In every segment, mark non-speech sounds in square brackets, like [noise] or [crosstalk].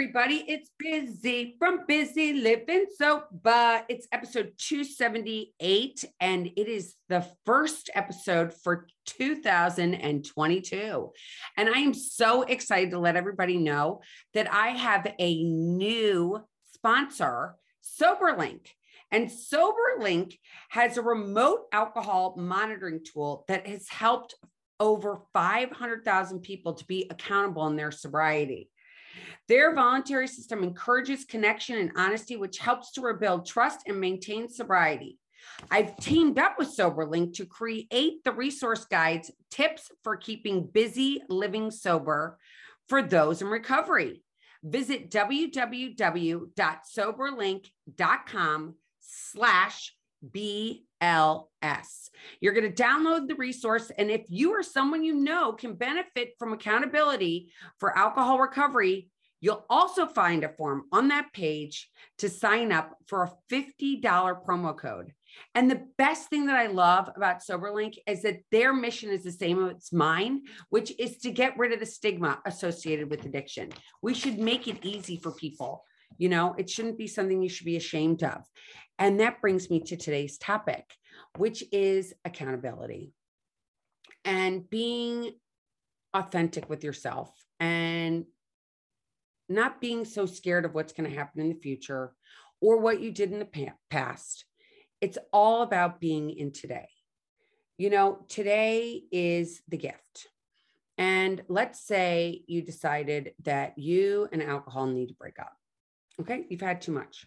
everybody. It's Bizzy from Busy Living Sober. It's episode 278, and it is the first episode for 2022. And I am so excited to let everybody know that I have a new sponsor, SoberLink. And SoberLink has a remote alcohol monitoring tool that has helped over 500,000 people to be accountable in their sobriety. Their voluntary system encourages connection and honesty, which helps to rebuild trust and maintain sobriety. I've teamed up with SoberLink to create the resource guides, tips for keeping busy living sober for those in recovery. Visit www.soberlink.com slash BLS. You're going to download the resource. And if you or someone you know can benefit from accountability for alcohol recovery, you'll also find a form on that page to sign up for a $50 promo code. And the best thing that I love about SoberLink is that their mission is the same as mine, which is to get rid of the stigma associated with addiction. We should make it easy for people. You know, it shouldn't be something you should be ashamed of. And that brings me to today's topic, which is accountability and being authentic with yourself and not being so scared of what's going to happen in the future or what you did in the past. It's all about being in today. You know, today is the gift. And let's say you decided that you and alcohol need to break up. Okay. You've had too much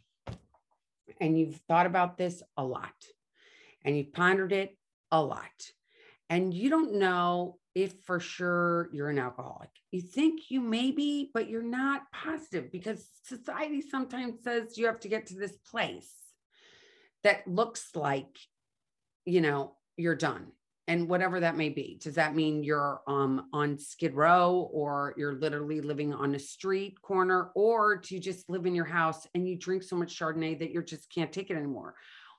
and you've thought about this a lot and you've pondered it a lot and you don't know if for sure you're an alcoholic. You think you may be, but you're not positive because society sometimes says you have to get to this place that looks like, you know, you're done and whatever that may be does that mean you're um, on skid row or you're literally living on a street corner or do you just live in your house and you drink so much chardonnay that you just can't take it anymore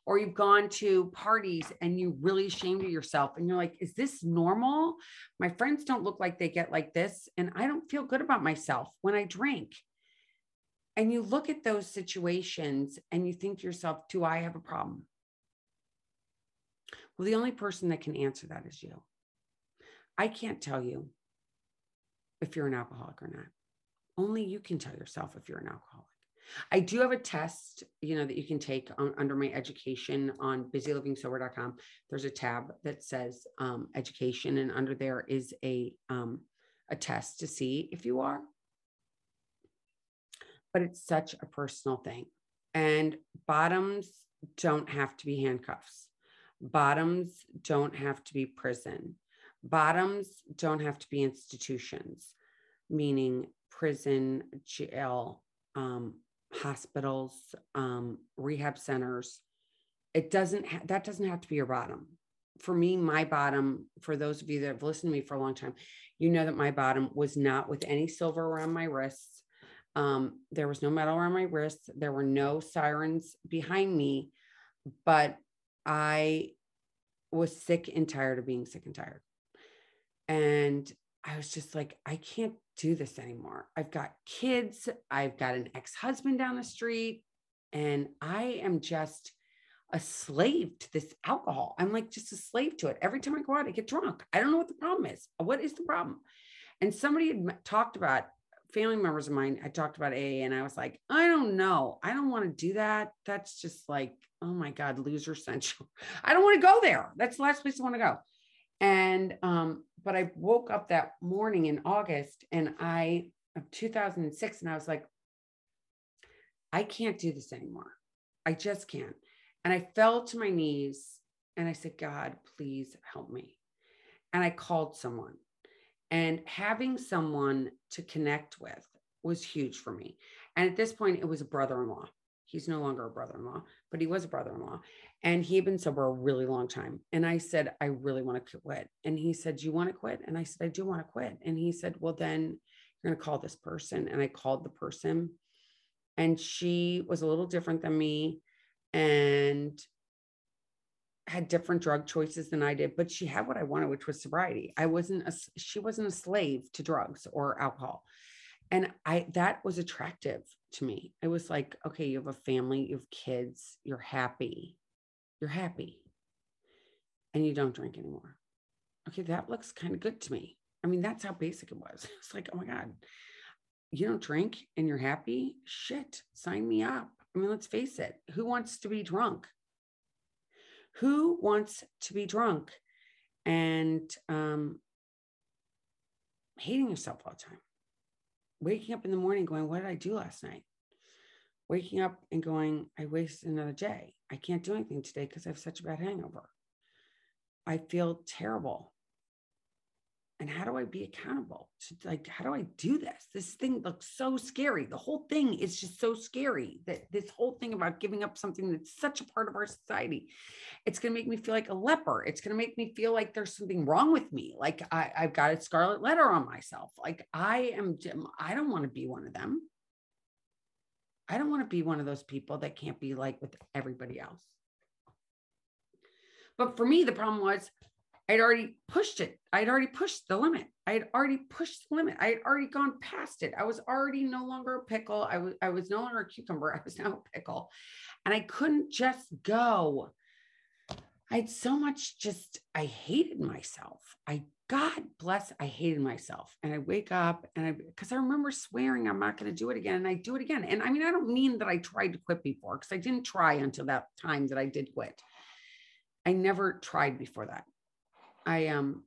or you've gone to parties and you really ashamed of yourself and you're like is this normal my friends don't look like they get like this and i don't feel good about myself when i drink and you look at those situations and you think to yourself do i have a problem well, the only person that can answer that is you. I can't tell you if you're an alcoholic or not. Only you can tell yourself if you're an alcoholic. I do have a test, you know, that you can take on, under my education on busylivingsober.com. There's a tab that says um, education, and under there is a um, a test to see if you are. But it's such a personal thing, and bottoms don't have to be handcuffs. Bottoms don't have to be prison. Bottoms don't have to be institutions, meaning prison, jail, um, hospitals, um, rehab centers. It doesn't, ha- that doesn't have to be your bottom. For me, my bottom, for those of you that have listened to me for a long time, you know that my bottom was not with any silver around my wrists. Um, there was no metal around my wrists. There were no sirens behind me, but I was sick and tired of being sick and tired. And I was just like, I can't do this anymore. I've got kids, I've got an ex husband down the street, and I am just a slave to this alcohol. I'm like just a slave to it. Every time I go out, I get drunk. I don't know what the problem is. What is the problem? And somebody had talked about family members of mine, I talked about AA and I was like, I don't know. I don't want to do that. That's just like, oh my God, loser central. [laughs] I don't want to go there. That's the last place I want to go. And, um, but I woke up that morning in August and I, of 2006, and I was like, I can't do this anymore. I just can't. And I fell to my knees and I said, God, please help me. And I called someone and having someone to connect with was huge for me. And at this point, it was a brother in law. He's no longer a brother in law, but he was a brother in law. And he had been sober a really long time. And I said, I really want to quit. And he said, Do you want to quit? And I said, I do want to quit. And he said, Well, then you're going to call this person. And I called the person. And she was a little different than me. And had different drug choices than I did, but she had what I wanted, which was sobriety. I wasn't a, she wasn't a slave to drugs or alcohol. And I that was attractive to me. It was like, okay, you have a family, you have kids, you're happy. You're happy. And you don't drink anymore. Okay, that looks kind of good to me. I mean, that's how basic it was. [laughs] It's like, oh my God, you don't drink and you're happy? Shit, sign me up. I mean, let's face it. Who wants to be drunk? Who wants to be drunk and um, hating yourself all the time? Waking up in the morning going, What did I do last night? Waking up and going, I wasted another day. I can't do anything today because I have such a bad hangover. I feel terrible and how do I be accountable like how do I do this? This thing looks so scary. The whole thing is just so scary that this whole thing about giving up something that's such a part of our society, it's gonna make me feel like a leper. It's gonna make me feel like there's something wrong with me. Like I, I've got a scarlet letter on myself. Like I am I don't want to be one of them. I don't want to be one of those people that can't be like with everybody else. But for me, the problem was I'd already pushed it. I'd already pushed the limit. I had already pushed the limit. I had already gone past it. I was already no longer a pickle. I was I was no longer a cucumber. [laughs] I was now a pickle. And I couldn't just go. I had so much just I hated myself. I God bless, I hated myself. And I wake up and I because I remember swearing I'm not going to do it again. And I do it again. And I mean, I don't mean that I tried to quit before because I didn't try until that time that I did quit. I never tried before that. I um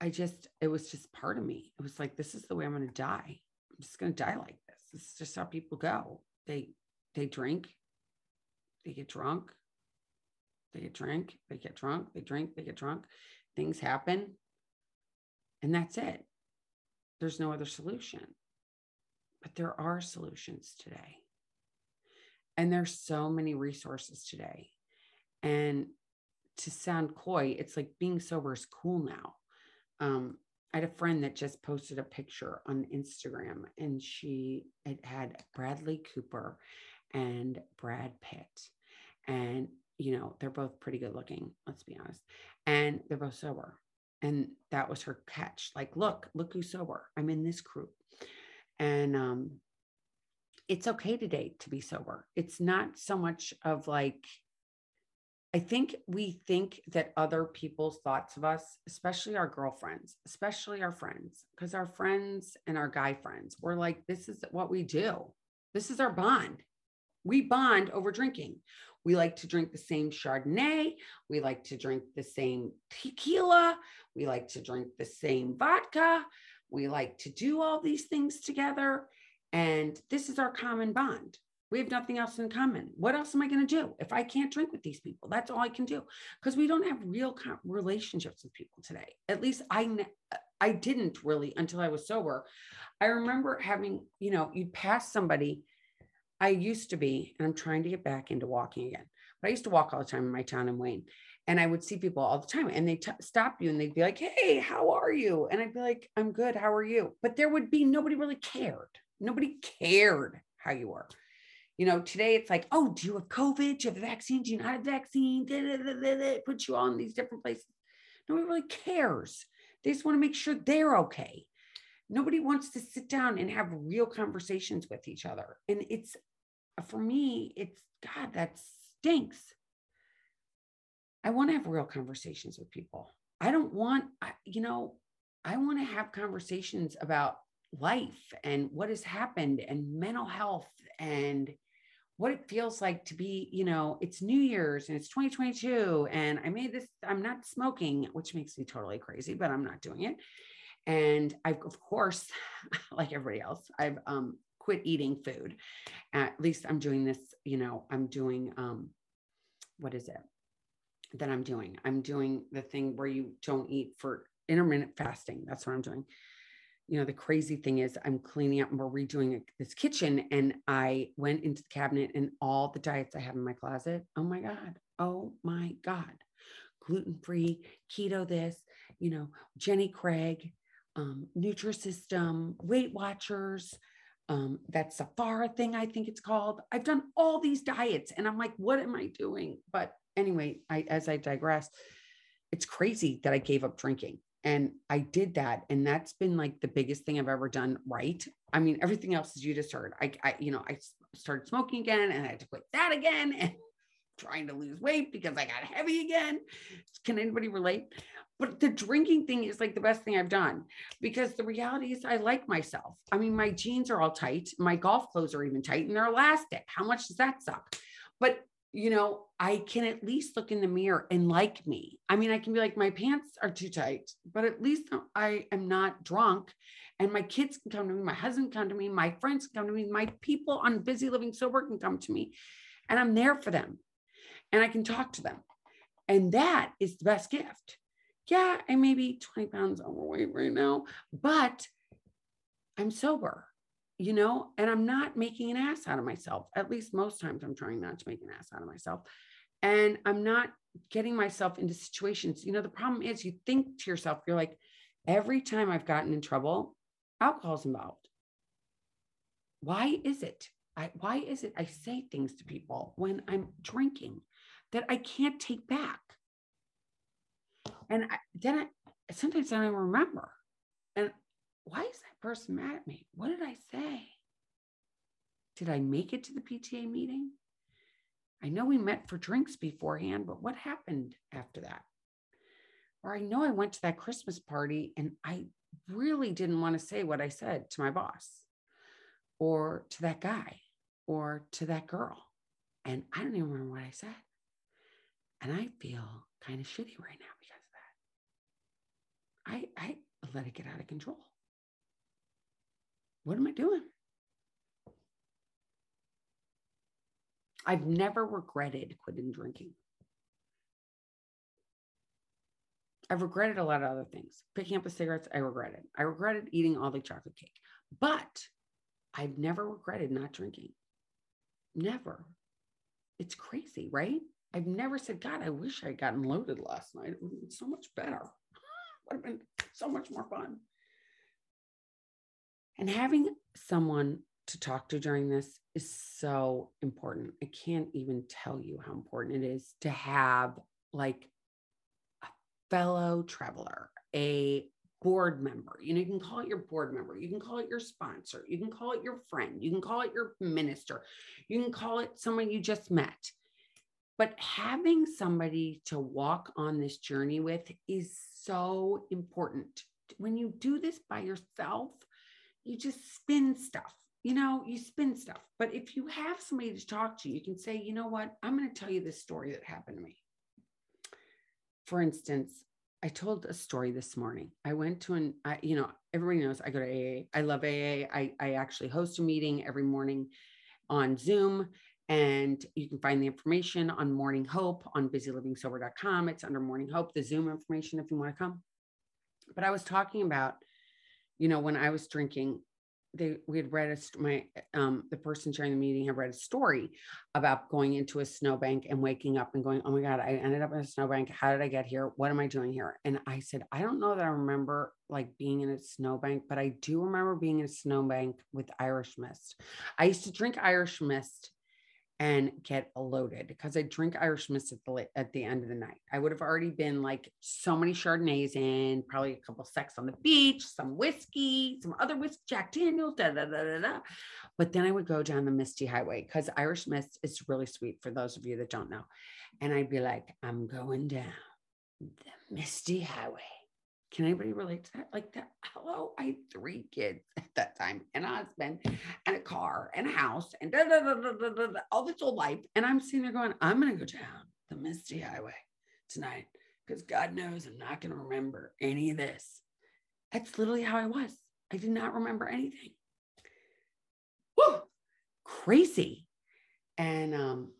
I just it was just part of me. It was like this is the way I'm going to die. I'm just going to die like this. This is just how people go. They they drink, they get drunk, they get drink, they get drunk, they drink, they get drunk. Things happen. And that's it. There's no other solution. But there are solutions today. And there's so many resources today. And to sound coy, it's like being sober is cool now. Um, I had a friend that just posted a picture on Instagram and she it had Bradley Cooper and Brad Pitt. And, you know, they're both pretty good looking, let's be honest. And they're both sober. And that was her catch. Like, look, look who's sober. I'm in this group. And um, it's okay today to be sober. It's not so much of like, I think we think that other people's thoughts of us, especially our girlfriends, especially our friends, because our friends and our guy friends, we're like, this is what we do. This is our bond. We bond over drinking. We like to drink the same Chardonnay. We like to drink the same tequila. We like to drink the same vodka. We like to do all these things together. And this is our common bond. We have nothing else in common. What else am I going to do if I can't drink with these people? That's all I can do because we don't have real relationships with people today. At least I I didn't really until I was sober. I remember having, you know, you'd pass somebody. I used to be, and I'm trying to get back into walking again. But I used to walk all the time in my town in Wayne, and I would see people all the time, and they t- stop you and they'd be like, "Hey, how are you?" And I'd be like, "I'm good. How are you?" But there would be nobody really cared. Nobody cared how you were. You know, today it's like, oh, do you have COVID? Do you have a vaccine? Do you not have a vaccine? Da, da, da, Put you all in these different places. Nobody really cares. They just want to make sure they're okay. Nobody wants to sit down and have real conversations with each other. And it's, for me, it's, God, that stinks. I want to have real conversations with people. I don't want, I, you know, I want to have conversations about life and what has happened and mental health and what it feels like to be, you know, it's New Year's and it's 2022 and I made this, I'm not smoking, which makes me totally crazy, but I'm not doing it. And I've, of course, [laughs] like everybody else, I've um, quit eating food. At least I'm doing this, you know, I'm doing, um, what is it that I'm doing? I'm doing the thing where you don't eat for intermittent fasting. That's what I'm doing you know, the crazy thing is I'm cleaning up and we're redoing this kitchen. And I went into the cabinet and all the diets I have in my closet. Oh my God. Oh my God. Gluten free, keto this, you know, Jenny Craig, um, Nutrisystem, Weight Watchers, um, that Safara thing, I think it's called. I've done all these diets and I'm like, what am I doing? But anyway, I, as I digress, it's crazy that I gave up drinking And I did that. And that's been like the biggest thing I've ever done right. I mean, everything else, is you just heard, I, I you know, I started smoking again and I had to quit that again and [laughs] trying to lose weight because I got heavy again. Can anybody relate? But the drinking thing is like the best thing I've done because the reality is I like myself. I mean, my jeans are all tight. My golf clothes are even tight and they're elastic. How much does that suck? But you know, I can at least look in the mirror and like me. I mean, I can be like, my pants are too tight, but at least I am not drunk. And my kids can come to me, my husband can come to me, my friends can come to me, my people on busy living sober can come to me. And I'm there for them. And I can talk to them. And that is the best gift yeah, I may be 20 pounds overweight right now, but I'm sober, you know, and I'm not making an ass out of myself. At least most times I'm trying not to make an ass out of myself. And I'm not getting myself into situations. You know, the problem is you think to yourself, you're like, every time I've gotten in trouble, alcohol's involved. Why is it? I, why is it I say things to people when I'm drinking that I can't take back? And I, then I sometimes I don't remember. And why is that person mad at me? What did I say? Did I make it to the PTA meeting? I know we met for drinks beforehand, but what happened after that? Or I know I went to that Christmas party and I really didn't want to say what I said to my boss or to that guy or to that girl. And I don't even remember what I said. And I feel kind of shitty right now because of that. I, I let it get out of control. What am I doing? I've never regretted quitting drinking. I've regretted a lot of other things. Picking up the cigarettes, I regretted. I regretted eating all the chocolate cake, but I've never regretted not drinking. Never. It's crazy, right? I've never said, God, I wish I had gotten loaded last night. It would have been so much better [laughs] would have been so much more fun. And having someone to talk to during this is so important. I can't even tell you how important it is to have like a fellow traveler, a board member. You know, you can call it your board member, you can call it your sponsor, you can call it your friend, you can call it your minister, you can call it someone you just met. But having somebody to walk on this journey with is so important. When you do this by yourself, you just spin stuff. You know, you spin stuff. But if you have somebody to talk to, you can say, you know what? I'm going to tell you this story that happened to me. For instance, I told a story this morning. I went to an, I, you know, everybody knows I go to AA. I love AA. I, I actually host a meeting every morning on Zoom. And you can find the information on Morning Hope on busylivingsober.com. It's under Morning Hope, the Zoom information if you want to come. But I was talking about, you know, when I was drinking, they we had read a my um the person sharing the meeting had read a story about going into a snowbank and waking up and going, oh my God, I ended up in a snowbank. How did I get here? What am I doing here? And I said, I don't know that I remember like being in a snowbank, but I do remember being in a snowbank with Irish mist. I used to drink Irish mist and get loaded because I drink Irish mist at the at the end of the night. I would have already been like so many Chardonnays in, probably a couple sex on the beach, some whiskey, some other whiskey, Jack Daniels, da da da da da. But then I would go down the Misty Highway because Irish mist is really sweet for those of you that don't know. And I'd be like, I'm going down the Misty Highway can anybody relate to that? Like that? Hello, I had three kids [laughs] at that time, and a husband, and a car, and a house, and da, da, da, da, da, da, da, all this old life. And I'm sitting there going, I'm going to go down the Misty Highway tonight because God knows I'm not going to remember any of this. That's literally how I was. I did not remember anything. Woo! Crazy. And um,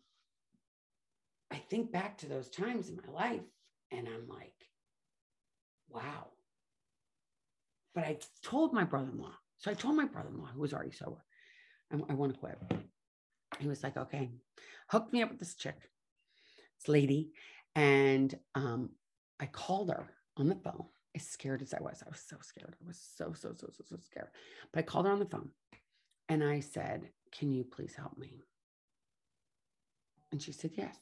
I think back to those times in my life, and I'm like, wow. But I told my brother in law. So I told my brother in law, who was already sober, I, I want to quit. He was like, okay, hook me up with this chick, this lady. And um, I called her on the phone, as scared as I was. I was so scared. I was so, so, so, so, so scared. But I called her on the phone and I said, can you please help me? And she said, yes,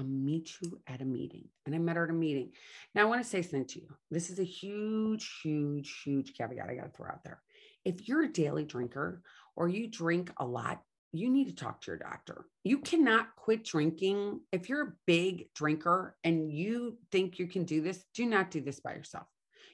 I'll meet you at a meeting. And I met her at a meeting. Now, I want to say something to you. This is a huge, huge, huge caveat I got to throw out there. If you're a daily drinker or you drink a lot, you need to talk to your doctor. You cannot quit drinking. If you're a big drinker and you think you can do this, do not do this by yourself.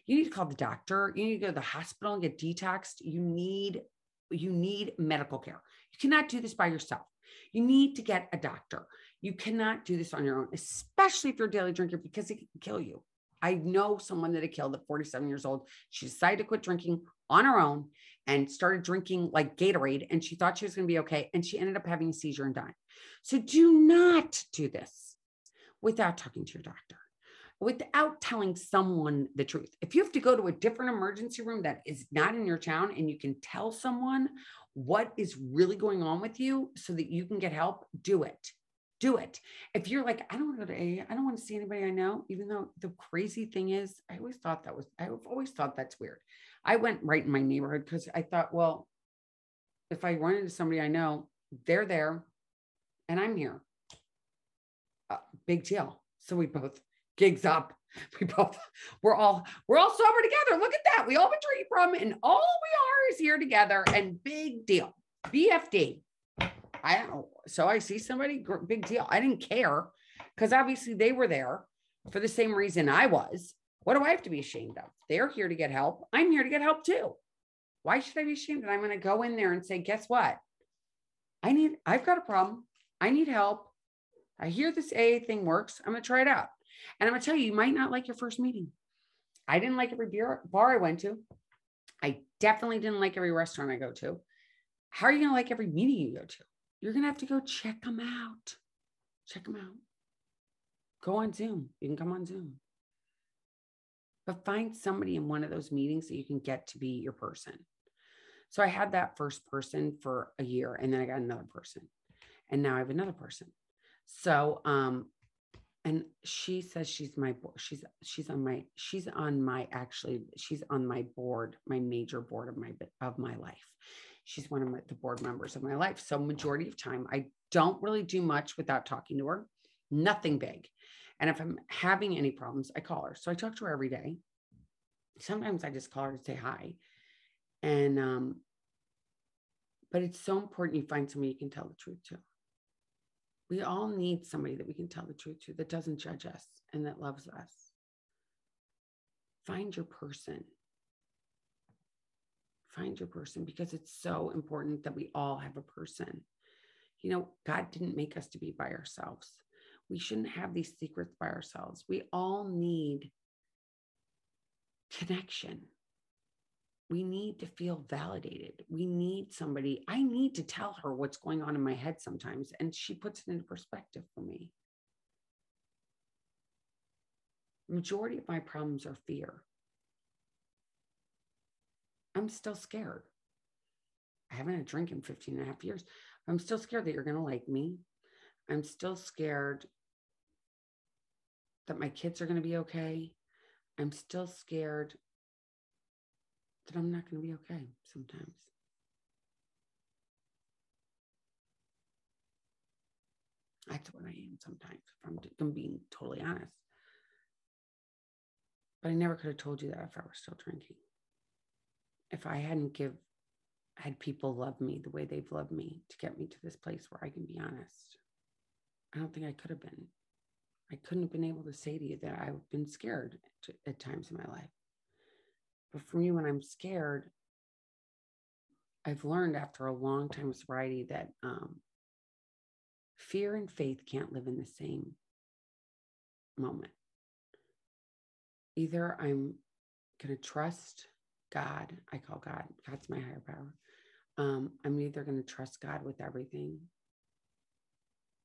You need to call the doctor. You need to go to the hospital and get detoxed. You need you need medical care. You cannot do this by yourself. You need to get a doctor. You cannot do this on your own, especially if you're a daily drinker, because it can kill you. I know someone that it killed at 47 years old. She decided to quit drinking on her own and started drinking like Gatorade, and she thought she was going to be okay. And she ended up having a seizure and dying. So do not do this without talking to your doctor, without telling someone the truth. If you have to go to a different emergency room that is not in your town and you can tell someone what is really going on with you so that you can get help, do it do it. If you're like, I don't want to go to AA, I don't want to see anybody I know, even though the crazy thing is, I always thought that was, I've always thought that's weird. I went right in my neighborhood because I thought, well, if I run into somebody I know, they're there and I'm here. Uh, big deal. So we both gigs up. [laughs] We both, we're all, we're all sober together. Look at that. We all been from, and all we are is here together and big deal. BFD. I don't. So I see somebody, big deal. I didn't care because obviously they were there for the same reason I was. What do I have to be ashamed of? They're here to get help. I'm here to get help too. Why should I be ashamed that I'm going to go in there and say, guess what? I need, I've got a problem. I need help. I hear this AA thing works. I'm going to try it out. And I'm going to tell you, you might not like your first meeting. I didn't like every beer bar I went to. I definitely didn't like every restaurant I go to. How are you going to like every meeting you go to? you're going to have to go check them out. Check them out. Go on Zoom. You can come on Zoom. But find somebody in one of those meetings that you can get to be your person. So I had that first person for a year and then I got another person. And now I have another person. So um and she says she's my she's she's on my she's on my actually she's on my board, my major board of my of my life she's one of my, the board members of my life. So majority of time, I don't really do much without talking to her, nothing big. And if I'm having any problems, I call her. So I talk to her every day. Sometimes I just call her to say hi. And, um, but it's so important you find somebody you can tell the truth to. We all need somebody that we can tell the truth to that doesn't judge us and that loves us. Find your person find your person because it's so important that we all have a person. You know, God didn't make us to be by ourselves. We shouldn't have these secrets by ourselves. We all need connection. We need to feel validated. We need somebody. I need to tell her what's going on in my head sometimes, and she puts it into perspective for me. Majority of my problems are fear. I'm still scared. I haven't had a drink in 15 and a half years. I'm still scared that you're going to like me. I'm still scared that my kids are going to be okay. I'm still scared that I'm not going to be okay sometimes. That's what I am sometimes, if I'm, I'm being totally honest. But I never could have told you that if I were still drinking if I hadn't give had people love me the way they've loved me to get me to this place where I can be honest, I don't think I could have been. I couldn't have been able to say to you that I've been scared to, at times in my life. But for me, when I'm scared, I've learned after a long time of sobriety that um, fear and faith can't live in the same moment. Either I'm going to trust God, I call God, God's my higher power. Um, I'm either going to trust God with everything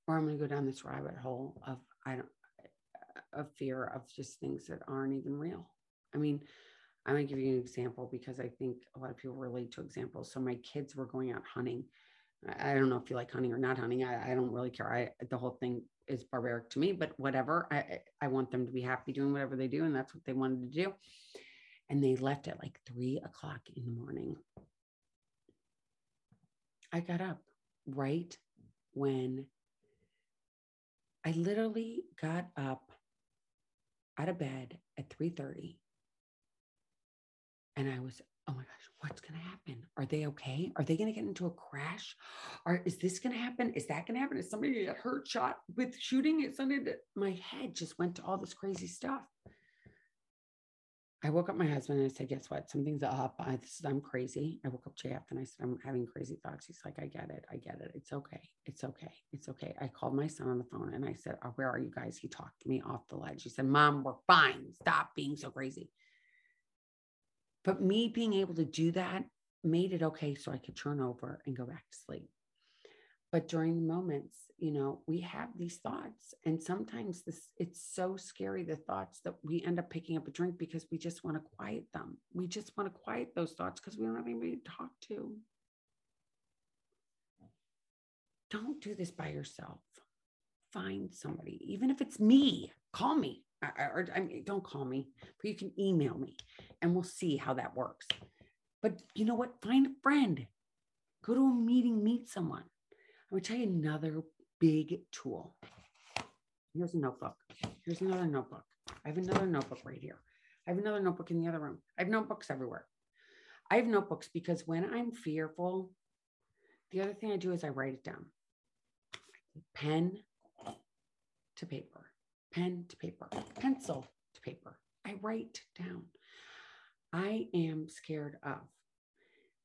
or I'm going to go down this rabbit hole of, I don't, of fear of just things that aren't even real. I mean, I'm going to give you an example because I think a lot of people relate to examples. So my kids were going out hunting. I don't know if you like hunting or not hunting. I, I don't really care. I, the whole thing is barbaric to me, but whatever. I, I want them to be happy doing whatever they do. And that's what they wanted to do and they left at like three o'clock in the morning. I got up right when I literally got up out of bed at 3:30 and I was, oh my gosh, what's going to happen? Are they okay? Are they going to get into a crash? Or is this going to happen? Is that going to happen? Is somebody going to get hurt, shot with shooting? It's that my head just went to all this crazy stuff. I woke up my husband and I said, guess what? Something's up. I, this is, I'm crazy. I woke up JF and I said, I'm having crazy thoughts. He's like, I get it. I get it. It's okay. It's okay. It's okay. I called my son on the phone and I said, oh, where are you guys? He talked me off the ledge. He said, mom, we're fine. Stop being so crazy. But me being able to do that made it okay so I could turn over and go back to sleep. But during the moments, you know, we have these thoughts. And sometimes this it's so scary, the thoughts that we end up picking up a drink because we just want to quiet them. We just want to quiet those thoughts because we don't have anybody to talk to. Don't do this by yourself. Find somebody, even if it's me, call me or I mean, don't call me, but you can email me and we'll see how that works. But you know what? Find a friend, go to a meeting, meet someone. I'm gonna tell you another big tool. Here's a notebook. Here's another notebook. I have another notebook right here. I have another notebook in the other room. I have notebooks everywhere. I have notebooks because when I'm fearful, the other thing I do is I write it down. Pen to paper pen to paper, pencil to paper. I write down. I am scared of.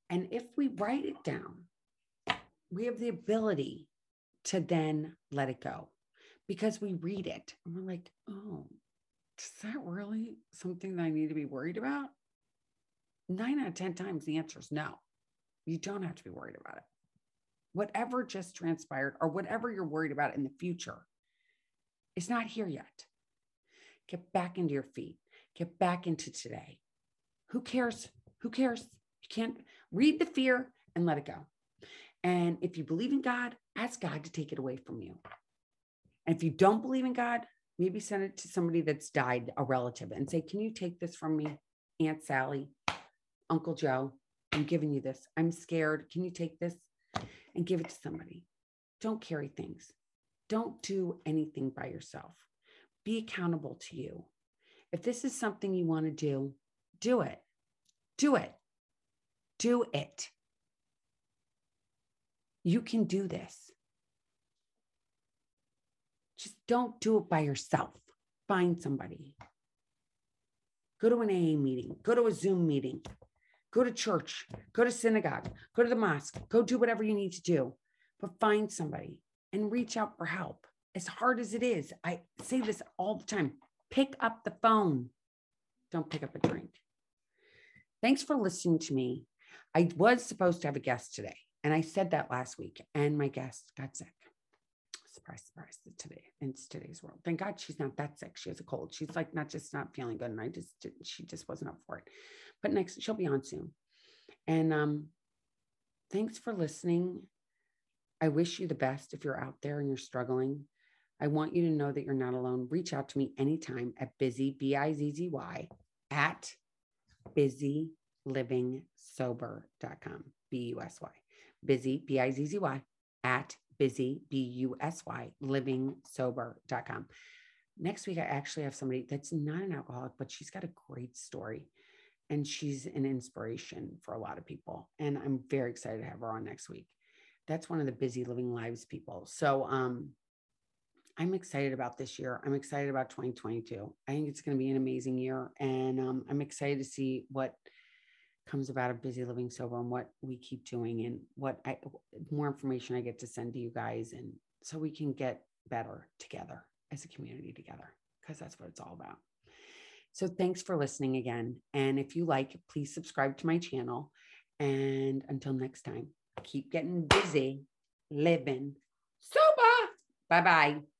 And if we write it down, we have the ability to then let it go because we read it and we're like, oh, is that really something that I need to be worried about? Nine out of 10 times, the answer is no. You don't have to be worried about it. Whatever just transpired or whatever you're worried about in the future it's not here yet. Get back into your feet. Get back into today. Who cares? Who cares? You can't read the fear and let it go. And if you believe in God, ask God to take it away from you. And if you don't believe in God, maybe send it to somebody that's died, a relative, and say, Can you take this from me, Aunt Sally, Uncle Joe? I'm giving you this. I'm scared. Can you take this and give it to somebody? Don't carry things. Don't do anything by yourself. Be accountable to you. If this is something you want to do, do it. Do it. Do it. You can do this. Just don't do it by yourself. Find somebody. Go to an AA meeting, go to a Zoom meeting, go to church, go to synagogue, go to the mosque, go do whatever you need to do, but find somebody and reach out for help. As hard as it is, I say this all the time pick up the phone, don't pick up a drink. Thanks for listening to me. I was supposed to have a guest today, and I said that last week, and my guest got sick. Surprise, surprise, today in today's world. Thank God she's not that sick. She has a cold. She's like not just not feeling good, and I just she just wasn't up for it. But next, she'll be on soon. And um, thanks for listening. I wish you the best if you're out there and you're struggling. I want you to know that you're not alone. Reach out to me anytime at bizzy, B I Z Z Y, at busylivingsober.com, B U S Y. Bizzy, B I Z Z Y, at busy, B U S Y, livingsober.com. Next week, I actually have somebody that's not an alcoholic, but she's got a great story and she's an inspiration for a lot of people. And I'm very excited to have her on next week that's one of the busy living lives people. So um, I'm excited about this year. I'm excited about 2022. I think it's going to be an amazing year. And um, I'm excited to see what comes about of busy living sober and what we keep doing and what I, more information I get to send to you guys. And so we can get better together as a community together, because that's what it's all about. So thanks for listening again. And if you like, please subscribe to my channel. And until next time keep getting busy living sober. Bye bye.